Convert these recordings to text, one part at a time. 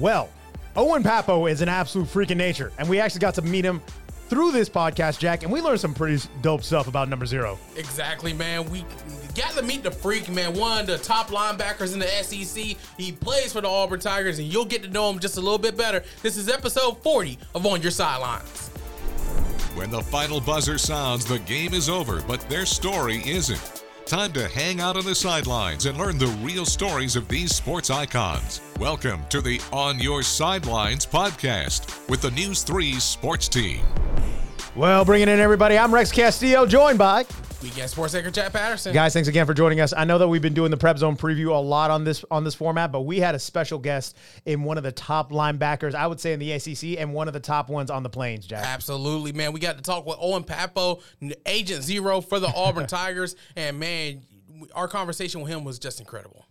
Well, Owen Pappoe is an absolute freak in nature, and we actually got to meet him through this podcast, Jack, and we learned some pretty dope stuff about number zero. Exactly, man. We got to meet the freak, man. One of the top linebackers in the SEC. He plays for the Auburn Tigers, and you'll get to know him just a little bit better. This is episode 40 of On Your Sidelines. When the final buzzer sounds, the game is over, but their story isn't. Time to hang out on the sidelines and learn the real stories of these sports icons. Welcome to the On Your Sidelines podcast with the News 3 sports team. Well, bringing in everybody, I'm Rex Castillo, joined by Weekend Sports Anchor Chad Patterson. Guys, thanks again for joining us. I know that we've been doing the prep zone preview a lot on this on this format, but we had a special guest in one of the top linebackers, I would say in the ACC, and one of the top ones on the plains. Jack, absolutely, man. We got to talk with Owen Pappoe, Agent Zero for the Auburn Tigers, and man, our conversation with him was just incredible.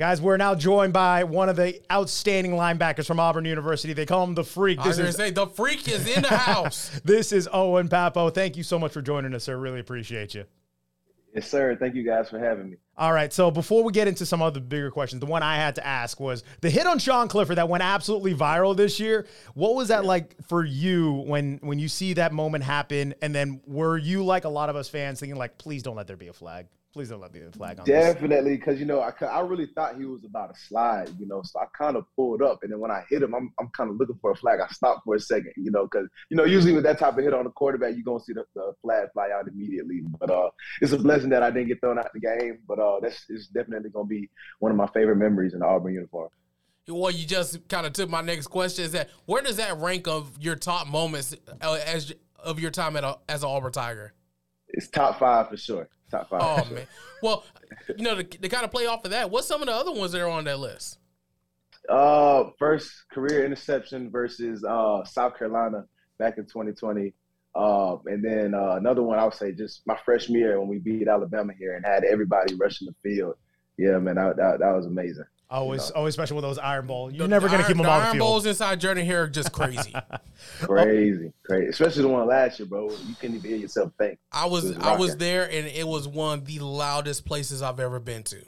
Guys, we're now joined by one of the outstanding linebackers from Auburn University. They call him the Freak. This I was going to say the Freak is in the house. this is Owen Pappoe. Thank you so much for joining us, sir. Really appreciate you. Yes, sir. Thank you guys for having me. All right. So before we get into some other bigger questions, the one I had to ask was the hit on Sean Clifford that went absolutely viral this year. What was that like for you when when you see that moment happen? And then were you like a lot of us fans thinking like, please don't let there be a flag? Please don't let me the flag on. Definitely, because you know I, I really thought he was about to slide, you know. So I kind of pulled up, and then when I hit him, I'm, I'm kind of looking for a flag. I stopped for a second, you know, because you know usually with that type of hit on the quarterback, you're gonna see the, the, flag fly out immediately. But uh, it's a blessing that I didn't get thrown out the game. But uh, that's is definitely gonna be one of my favorite memories in the Auburn uniform. Well, you just kind of took my next question. Is that where does that rank of your top moments uh, as of your time at a, as an Auburn Tiger? It's top five for sure. Top five. Oh man. Well, you know, to, to kind of play off of that, what's some of the other ones that are on that list? Uh, first career interception versus uh South Carolina back in 2020. Uh, and then uh, another one I would say just my freshman year when we beat Alabama here and had everybody rushing the field. Yeah, man, that, that, that was amazing. Always, you know? always special with those Iron Bowl. You're the, never going to keep them the off the field. Iron Bowls inside Jordan-Hare are just crazy, crazy, crazy. Especially the one last year, bro. You couldn't even hear yourself think. I was, was I was there, and it was one of the loudest places I've ever been to.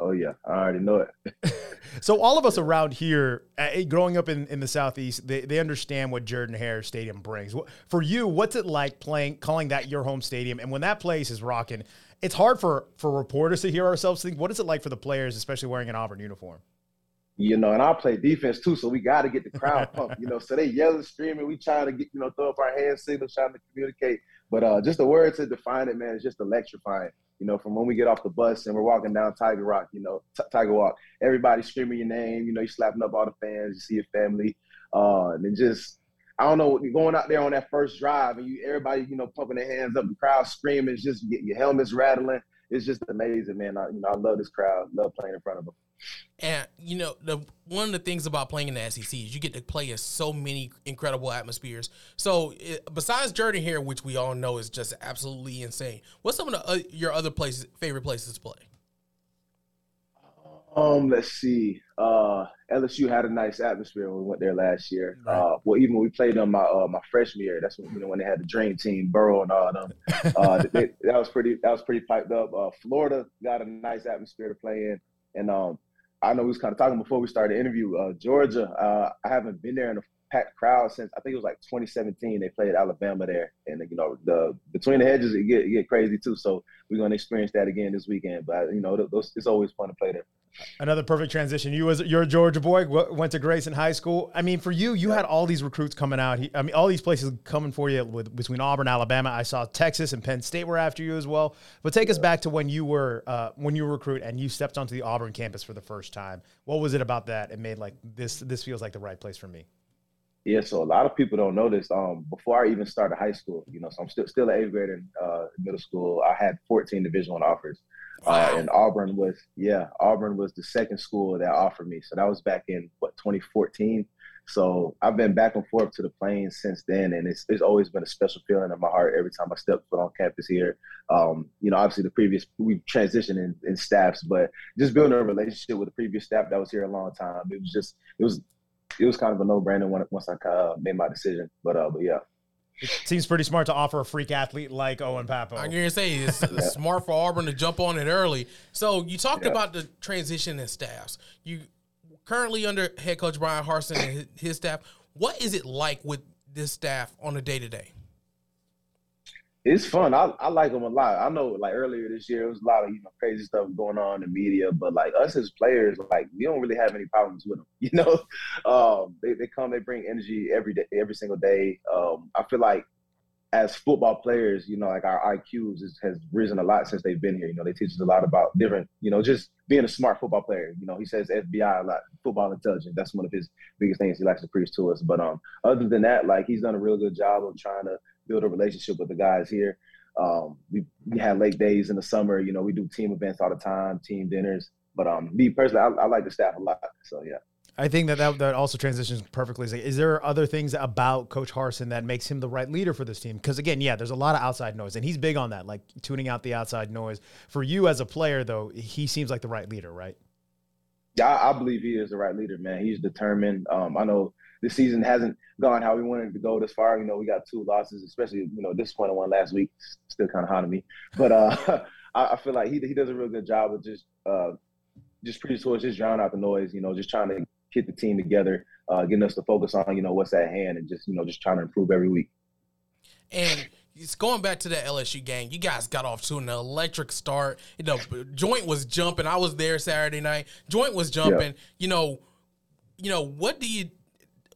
Oh yeah, I already know it. so all of us around here, uh, growing up in, in the southeast, they, they understand what Jordan Hare Stadium brings. For you, what's it like playing, calling that your home stadium, and when that place is rocking? It's hard for for reporters to hear ourselves think. What is it like for the players, especially wearing an Auburn uniform? You know, and I play defense too, so we got to get the crowd pumped. You know, so they yelling, screaming. We trying to get you know throw up our hand signals, trying to communicate. But uh, just the words to define it, man, is just electrifying. You know, from when we get off the bus and we're walking down Tiger Rock, you know, T- Tiger Walk, everybody screaming your name. You know, you slapping up all the fans. You see your family, uh, and just I don't know, you're going out there on that first drive and you everybody, you know, pumping their hands up, the crowd screaming, it's just your helmets rattling. It's just amazing, man. I, you know, I love this crowd. Love playing in front of them. And you know, the one of the things about playing in the SEC is you get to play in so many incredible atmospheres. So it, besides Jordan-Hare, which we all know is just absolutely insane, what's some of the, uh, your other places, favorite places to play? Um, let's see. Uh, LSU had a nice atmosphere when we went there last year. Right. Uh, well, even when we played them my uh, my freshman year, that's when you know when they had the dream team, Burrow and all of them. Uh, they, that was pretty. That was pretty piped up. Uh, Florida got a nice atmosphere to play in, and um, I know we was kind of talking before we started the interview. Uh, Georgia, uh, I haven't been there in a packed crowd since I think it was like 2017. They played Alabama there, and you know the between the hedges it get it get crazy too. So we're gonna experience that again this weekend. But you know those, it's always fun to play there. Another perfect transition. You was you're a Georgia boy. Went to Grayson High School. I mean, for you, you had all these recruits coming out. I mean, all these places coming for you with between Auburn, Alabama. I saw Texas and Penn State were after you as well. But take us back to when you were uh, when you were recruit and you stepped onto the Auburn campus for the first time. What was it about that? It made like this. This feels like the right place for me. Yeah, so a lot of people don't know this. Um, before I even started high school, you know, so I'm still still an eighth grader in uh, middle school. I had 14 Division One offers. Uh, and Auburn was, yeah, Auburn was the second school that offered me. So that was back in what 2014. So I've been back and forth to the plains since then, and it's, it's always been a special feeling in my heart every time I step foot on campus here. Um, you know, obviously the previous we've transitioned in, in, staffs, but just building a relationship with the previous staff that was here a long time, it was just it was it was kind of a no brainer once I uh, made my decision. But uh, but yeah. It seems pretty smart to offer a freak athlete like Owen Pappoe. I'm gonna say it's yeah. smart for Auburn to jump on it early. So you talked yeah. about the transition in staffs. You currently under head coach Bryan Harsin and his, his staff. What is it like with this staff on a day to day? It's fun. I, I like them a lot. I know, like earlier this year, it was a lot of you know crazy stuff going on in the media, but like us as players, like we don't really have any problems with them. You know, um, they they come, they bring energy every day, every single day. Um, I feel like as football players, you know, like our IQs is, has risen a lot since they've been here. You know, they teach us a lot about different, you know, just being a smart football player. You know, he says FBI a lot, football intelligence. That's one of his biggest things he likes to preach to us. But um, other than that, like he's done a real good job of trying to build a relationship with the guys here. Um, we, we had late days in the summer. You know, we do team events all the time, team dinners. But um, me personally, I, I like the staff a lot. So yeah. I think that, that that also transitions perfectly. Is there other things about Coach Harsin that makes him the right leader for this team? Because again, yeah, there's a lot of outside noise, and he's big on that, like tuning out the outside noise. For you as a player, though, he seems like the right leader, right? Yeah, I, I believe he is the right leader, man. He's determined. Um, I know this season hasn't gone how we wanted to go this far. You know, we got two losses, especially you know disappointing one last week. Still kind of hot to me, but uh, I, I, feel like he he does a real good job of just uh, just pretty towards just drowning out the noise. You know, just trying to get the team together, uh, getting us to focus on you know what's at hand, and just you know just trying to improve every week. And it's going back to the LSU game. You guys got off to an electric start. You know, joint was jumping. I was there Saturday night. Joint was jumping. Yeah. You know, you know what do you,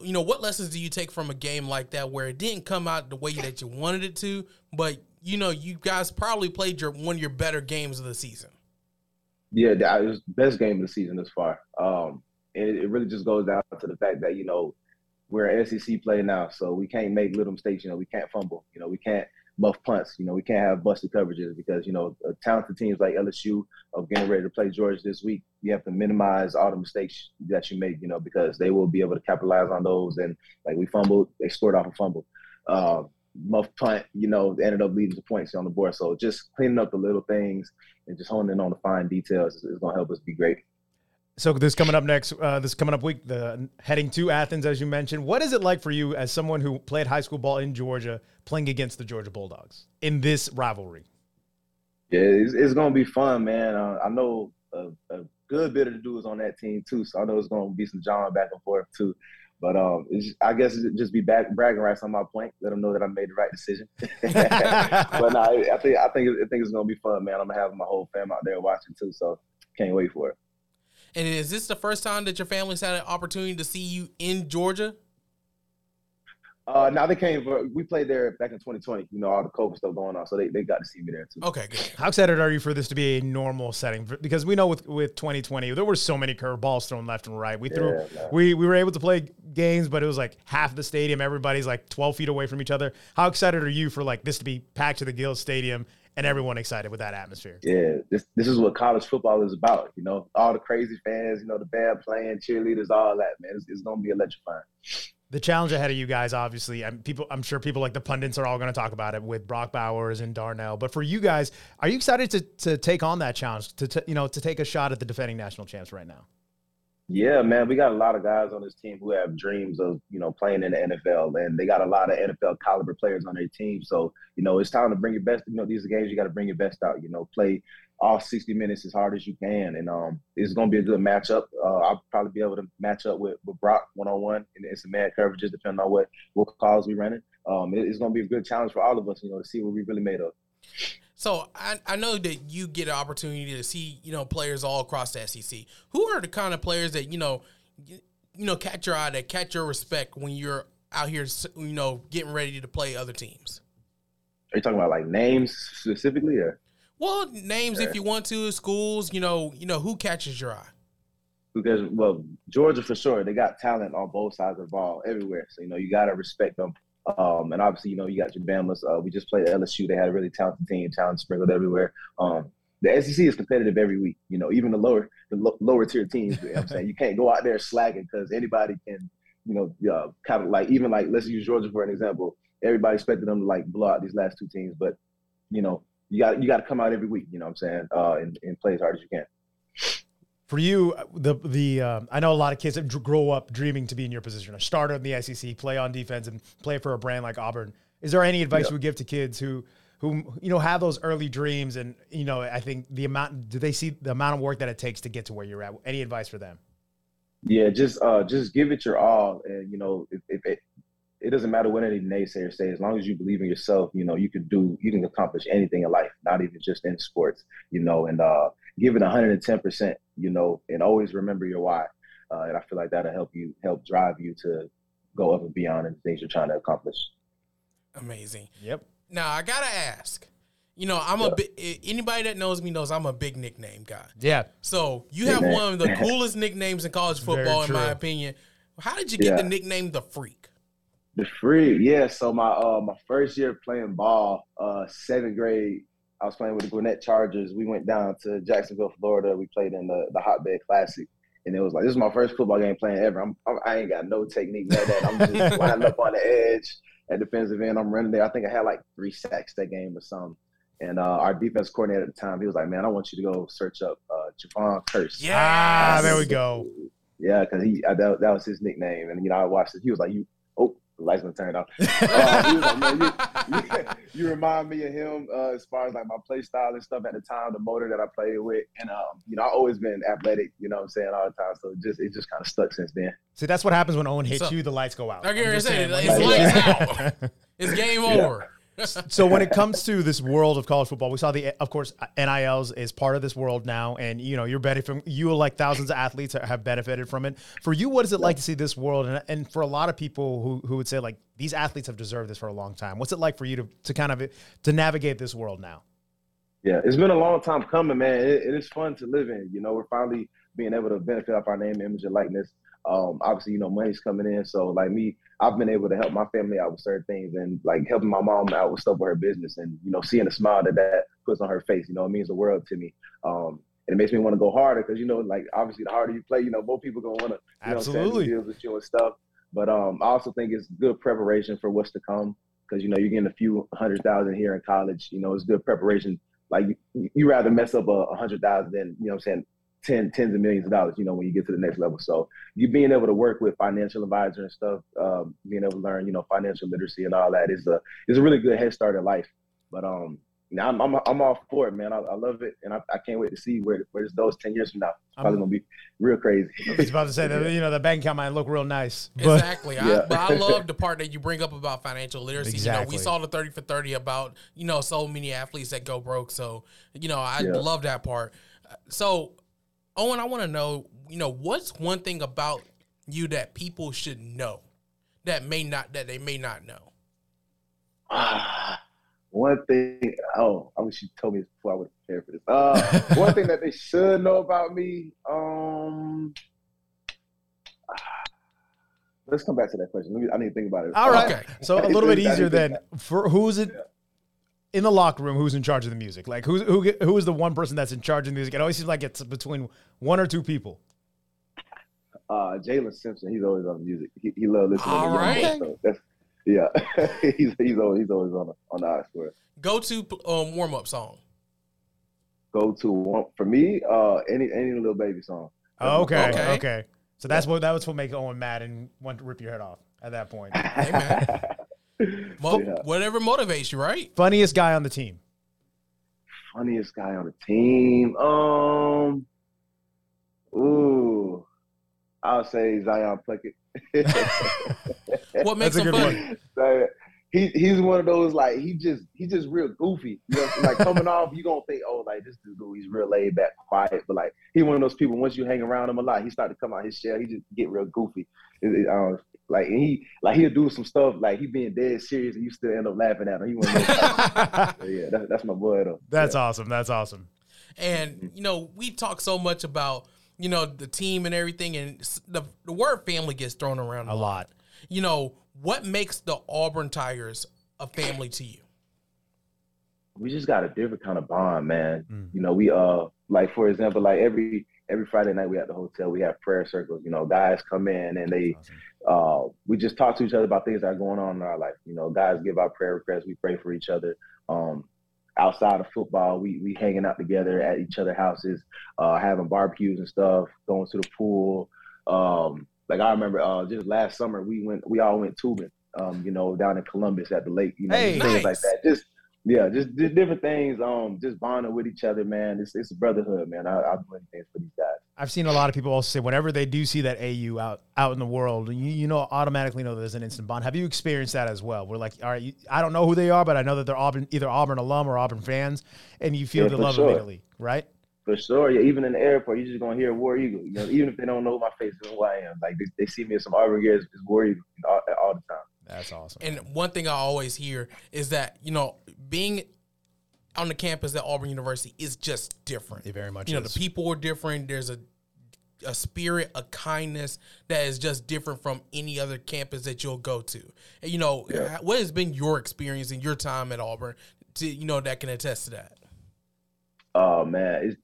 you know, what lessons do you take from a game like that where it didn't come out the way that you wanted it to, but you know, you guys probably played your one of your better games of the season. Yeah, that was best game of the season this far. Um, and it, really just goes down to the fact that you know we're an SEC play now, so we can't make little mistakes. You know, we can't fumble. You know, we can't muff punts. You know, we can't have busted coverages because you know talented teams like LSU are getting ready to play Georgia this week. You have to minimize all the mistakes that you make. You know, because they will be able to capitalize on those. And like we fumbled, they scored off a fumble. Uh, muff punt, you know, ended up leading to points on the board. So just cleaning up the little things and just honing in on the fine details is, is going to help us be great. So this coming up next, uh, this coming up week, the heading to Athens, as you mentioned. What is it like for you as someone who played high school ball in Georgia, playing against the Georgia Bulldogs in this rivalry? Yeah, it's, it's going to be fun, man. Uh, I know a, a, good bit of the dudes on that team too, so I know it's going to be some John back and forth too. But um, I guess just be back bragging rights on my point. Let them know that I made the right decision. but no, I, think I think I think it's gonna be fun, man. I'm gonna have my whole fam out there watching too, so can't wait for it. And is this the first time that your family's had an opportunity to see you in Georgia? Uh, now they came. For, we played there back in 2020. You know, all the COVID stuff going on, so they, they got to see me there too. Okay, good. How excited are you for this to be a normal setting? Because we know with with 2020 there were so many curveballs thrown left and right. We threw, yeah, we we were able to play games, but it was like half the stadium. Everybody's like 12 feet away from each other. How excited are you for like this to be packed to the Gill Stadium and everyone excited with that atmosphere. Yeah, this this is what college football is about. You know, all the crazy fans, you know, the band playing, cheerleaders, all that. Man, it's, it's gonna be electrifying. The challenge ahead of you guys, obviously, I'm people. I'm sure people like the pundits are all going to talk about it with Brock Bowers and Darnell. But for you guys, are you excited to to take on that challenge to, to you know to take a shot at the defending national champs right now? Yeah, man, we got a lot of guys on this team who have dreams of, you know, playing in the NFL, and they got a lot of NFL caliber players on their team. So, you know, it's time to bring your best. You know, these are games you got to bring your best out. You know, play all 60 minutes as hard as you can, and um, it's to be a good matchup. Uh, I'll probably be able to match up with, with Brock one on one in some man coverages, depending on what what calls we running. Um, it, it's to be a good challenge for all of us, you know, to see what we really made of. So I, I know that you get an opportunity to see you know players all across the SEC. Who are the kind of players that you know you, you know catch your eye, that catch your respect when you're out here you know getting ready to play other teams? Are you talking about like names specifically, or? Well, names if you want to, schools. You know, you know who catches your eye. Because well, Georgia for sure, they got talent on both sides of the ball everywhere. So you know you got to respect them um, and obviously, you know, you got your Bama's. Uh, we just played LSU. They had a really talented team, talent sprinkled everywhere. Um, the SEC is competitive every week. You know, even the lower the lo- lower tier teams. You know I'm saying you can't go out there slacking because anybody can, you know, uh, kind of like even like let's use Georgia for an example. Everybody expected them to like blow out these last two teams, but you know, you got you got to come out every week. You know what I'm saying? Uh, and, and play as hard as you can for you, the the uh, I know a lot of kids that grow up dreaming to be in your position, a starter in the SEC, play on defense, and play for a brand like Auburn. Is there any advice yeah. you would give to kids who who you know have those early dreams and you know I think the amount do they see the amount of work that it takes to get to where you're at? Any advice for them? Yeah, just uh, just give it your all, and you know, if, if it it doesn't matter what any naysayers say, as long as you believe in yourself, you know, you can do, you can accomplish anything in life, not even just in sports, you know, and uh, give it 110%, you know, and always remember your why. Uh, and I feel like that'll help you, help drive you to go up and beyond in the things you're trying to accomplish. Amazing. Yep. Now I gotta ask. You know, I'm a big. Anybody that knows me knows I'm a big nickname guy. Yeah. So you have Nickname. one of the coolest nicknames in college football, in my opinion. How did you get Yeah. the nickname the Freak? The Freak, yeah. So my uh my first year playing ball, uh seventh grade, I was playing with the Gwinnett Chargers. We went down to Jacksonville, Florida. We played in the the Hotbed Classic, and it was like this is my first football game playing ever. I'm, I'm I ain't got no technique like that. I'm just lining up on the edge at defensive end. I'm running there. I think I had like three sacks that game or something. And uh, our defense coordinator at the time, he was like, "Man, I want you to go search up uh, Jevon Kearse." Yeah. Ah, there we go. Yeah, because he I, that, that was his nickname, and you know I watched it. He was like, "You the lights gonna turn off." Uh, like, you, you, you remind me of him uh, as far as like my play style and stuff at the time, the motor that I played with, and um, you know I always been athletic. You know what I'm saying all the time, so it just it just kind of stuck since then. See, that's what happens when Owen hits So- you. The lights go out. I I'm can just saying, it's lights out. It's game over. So when it comes to this world of college football, we saw the, of course, NILs is part of this world now, and you know you're benefiting. You like thousands of athletes have benefited from it. For you, what is it like to see this world? And, and for a lot of people who who would say like these athletes have deserved this for a long time. What's it like for you to to kind of to navigate this world now? Yeah, it's been a long time coming, man. It, it is fun to live in. You know, we're finally being able to benefit off our name, image, and likeness. Um, obviously, you know, money's coming in. So, like me, I've been able to help my family out with certain things, and like helping my mom out with stuff with her business, and you know, seeing the smile that that puts on her face. You know, it means the world to me. Um, and it makes me want to go harder because you know, like obviously, the harder you play, you know, more people gonna want to, you know, what I'm do Absolutely. deals with you and stuff. But um, I also think it's good preparation for what's to come because you know you're getting a few hundred thousand here in college. You know, it's good preparation like you, you rather mess up a, a hundred thousand than you know what I'm saying ten tens of millions of dollars. You know when you get to the next level. So you being able to work with financial advisor and stuff, um, being able to learn you know financial literacy and all that is a is a really good head start in life. But um, now I'm I'm, I'm all for it, man. I, I love it, and I, I can't wait to see where where this goes ten years from now. It's probably gonna be real crazy. I was about to say that you know the bank account might look real nice, but Exactly. I, Yeah. but I love the part that you bring up about financial literacy. You know, Exactly. we saw the 30 for 30 about, you know, so many athletes that go broke. So, you know, I Yeah. love that part. So, Owen, I want to know, you know, what's one thing about you that people should know that may not, that they may not know? Ah, one thing. Oh, I wish you told me this before I would have prepared for this. Uh, one thing that they should know about me. Um, ah, let's come back to that question. Let me. I need to think about it. all right. Okay. So a little bit I need to easier think then for who's it in the locker room? Who's in charge of the music? Like who's who who is the one person that's in charge of the music? It always seems like it's between one or two people. Uh, Jalen Simpson. He's always on the music. He, he loves listening All to young right. boys, so that's yeah. he's he's always he's always on the, on the eye square. Go to um, warm up song. Go to one for me. Uh, any any Lil Baby song. Oh, okay, Okay. okay. So that's what that was what make Owen mad and want to rip your head off at that point. Hey, man. Mo- Yeah. Whatever motivates you, right? Funniest guy on the team. Funniest guy on the team. Um. Ooh. I'll say Zion Puckett. What makes That's him good funny? Like, he he's one of those like he just he just real goofy. You know, like coming off, you gonna think, oh, like this dude, he's real laid back, quiet, but like he one of those people. Once you hang around him a lot, he start to come out his shell. He just get real goofy. It- it, um, like and he like he'll do some stuff like he being dead serious, and you still end up laughing at him. He one of. So, yeah, that's that's my boy though. That's awesome. That's awesome. And you know, we talk so much about you know the team and everything, and the the word family gets thrown around A lot. You know, what makes the Auburn Tigers a family to you? we just got a different kind of bond, man. Mm. You know, we uh like for example, like every every Friday night we at the hotel, we have prayer circles. You know, guys come in and they Awesome. uh we just talk to each other about things that are going on in our life. You know, guys give our prayer requests, we pray for each other. Um outside of football, we we hanging out together at each other's houses, uh having barbecues and stuff, going to the pool. Um like I remember uh just last summer we went we all went tubing, um, you know, down in Columbus at the lake, you know, Hey. things like that. Just yeah, just, different things. Um, just bonding with each other, man. It's it's a brotherhood, man. I, I'll do anything for these guys. I've seen a lot of people also say whenever they do see that AU out out in the world, you, you know automatically know there's an instant bond. Have you experienced that as well? We're like, all right, you, I don't know who they are, but I know that they're Auburn, either Auburn alum or Auburn fans, and you feel Yeah, the love sure. immediately, right? For sure, yeah. Even in the airport, you're just gonna hear War Eagle. You know, even if they don't know my face and who I am, like they, they see me as some Auburn gear, it's, it's War Eagle you know, all, all the time. That's awesome. And one thing I always hear is that you know being on the campus at Auburn University is just different. It very much You know, is. the people are different. There's a a spirit, a kindness that is just different from any other campus that you'll go to. And, you know, Yeah. what has been your experience in your time at Auburn to you know that can attest to that? Oh man, it's it-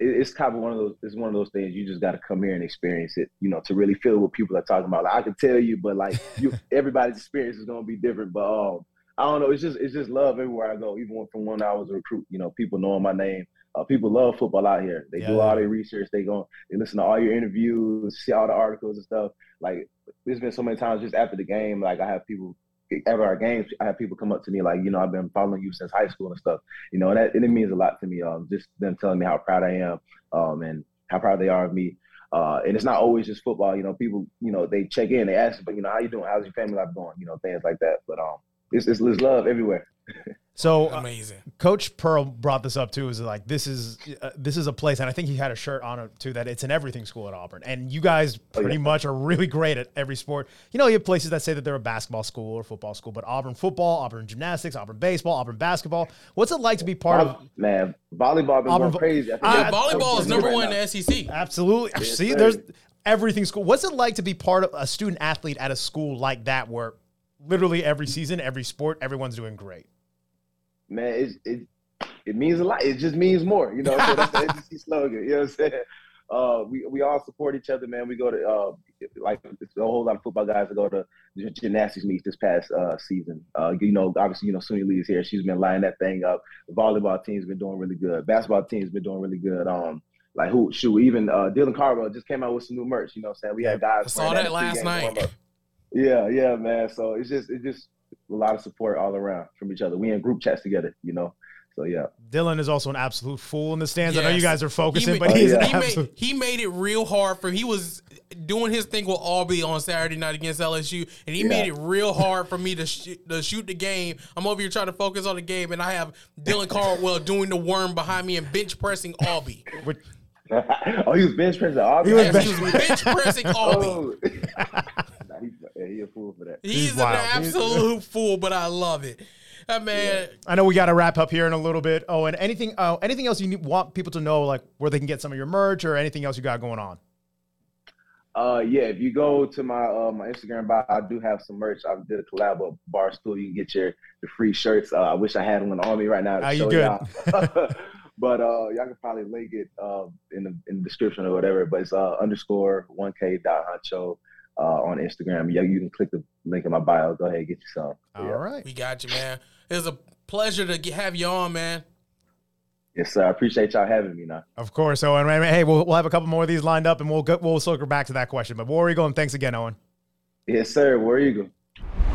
it's kind of one of those. It's one of those things you just got to come here and experience it. You know, to really feel what people are talking about. Like I can tell you, but like you, everybody's experience is gonna be different. But um, I don't know. It's just it's just love everywhere I go. Even from when I was a recruit, you know, people knowing my name. Uh, people love football out here. They do Yeah. all their research. They go, they listen to all your interviews, see all the articles and stuff. Like there's been so many times just after the game, like I have people after our games, I have people come up to me like, you know, I've been following you since high school and stuff. You know, and that and it means a lot to me. Um, just them telling me how proud I am, um, and how proud they are of me. Uh, and it's not always just football. You know, people, you know, they check in, they ask, but you know, how you doing? How's your family life going? You know, things like that. But um, it's it's, it's love everywhere. So uh, Coach Pearl brought this up too. Is like this is uh, this is a place, and I think he had a shirt on it too that it's an everything school at Auburn, and you guys Oh, pretty yeah. much are really great at every sport. You know, you have places that say that they're a basketball school or football school, but Auburn football, Auburn gymnastics, Auburn baseball, Auburn basketball. What's it like to be part of? Man, volleyball been Auburn going crazy. I think Yeah, that's- volleyball is number right one now. in the SEC. Absolutely. Yes, See, sir. there's everything school. What's it like to be part of a student athlete at a school like that, where literally every season, every sport, everyone's doing great? Man, it, it it means a lot. It just means more. You know, what I'm saying? that's the NBC slogan. You know what I'm saying? Uh, we we all support each other, man. We go to uh, like a whole lot of football guys that go to gymnastics meets this past uh, season. Uh, you know, obviously, you know, Suni Lee is here. She's been lining that thing up. The volleyball team's been doing really good. Basketball team's been doing really good. Um, like who shoot even uh, Dylan Cardwell just came out with some new merch. You know, what I'm saying we had guys. I saw that last night. Yeah, yeah, man. So it's just it's just a lot of support all around from each other. We in group chats together, you know. So yeah. Dylan is also an absolute fool in the stands. I know you guys are focusing, oh, He but ma- he's an Oh, he, absolute. made, he made it real hard for he was doing his thing with Aubie on Saturday night against LSU, and he Yeah. made it real hard for me to shoot, to shoot the game. I'm over here trying to focus on the game, and I have Dylan Cardwell doing the worm behind me and bench pressing Aubie. oh, he was bench pressing. Auburn. He was Yes, bench- he was bench pressing Aubie. Oh. nah, he, yeah, he a fool for that. He's, an wild. Absolute fool, but I love it. That man, I know we got to wrap up here in a little bit. Oh, and anything, uh, anything else you need, want people to know, like where they can get some of your merch or anything else you got going on? Uh, yeah, if you go to my uh, my Instagram bio, I do have some merch. I did a collab with Barstool. You can get your the free shirts. Uh, I wish I had one on me right now to Ah, you show good. y'all. but uh, y'all can probably link it uh, in the in the description or whatever. But it's uh, underscore one k dot honcho uh, on Instagram. Yeah, you can click the link in my bio. Go ahead and get you some. All Yeah. right. we got you, man. It was a pleasure to get, have you on, man. Yes, sir. I appreciate y'all having me now. Of course, Owen. Hey, we'll, we'll have a couple more of these lined up, and we'll go, we'll circle back to that question. But War Eagle, and thanks again, Owen. Yes, sir. Where are you go?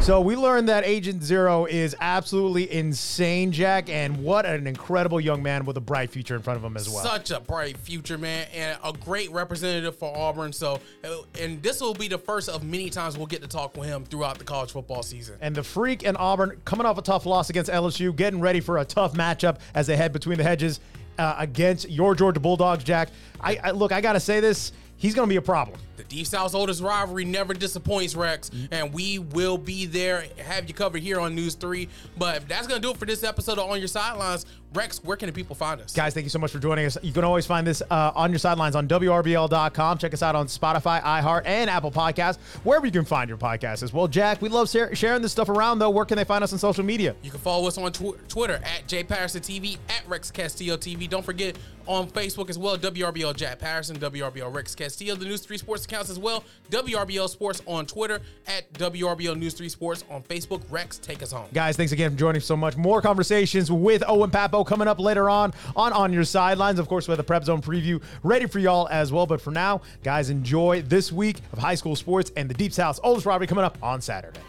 So we learned that Agent Zero is absolutely insane, Jack, and what an incredible young man with a bright future in front of him as well. Such a bright future, man, and a great representative for Auburn. So, uh, and this will be the first of many times we'll get to talk with him throughout the college football season. And the Freak and Auburn coming off a tough loss against LSU, getting ready for a tough matchup as they head between the hedges uh, against your Georgia Bulldogs, Jack. I, I look, I gotta say this. He's gonna be a problem. The Deep South's oldest rivalry never disappoints, Rex, and we will be there, have you covered here on News 3. But that's going to do it for this episode of On Your Sidelines. Rex, where can the people find us? Guys, thank you so much for joining us. You can always find this uh, on your sidelines on WRBL.com. Check us out on Spotify, iHeart, and Apple Podcasts, wherever you can find your podcast as well. Jack, we love share- sharing this stuff around, though. Where can they find us on social media? You can follow us on tw- Twitter at J Patterson TV, at Rex Castillo TV. Don't forget on Facebook as well, WRBL Jack Patterson, WRBL Rex Castillo, the News 3 Sports accounts as well. WRBL Sports on Twitter, at WRBL News 3 Sports on Facebook. Rex, take us home. Guys, thanks again for joining so much. More conversations with Owen Pappoe coming up later on on On Your Sidelines. Of course, with a Prep Zone preview ready for y'all as well. But for now, guys, enjoy this week of high school sports and the Deep South's oldest robbery coming up on Saturday.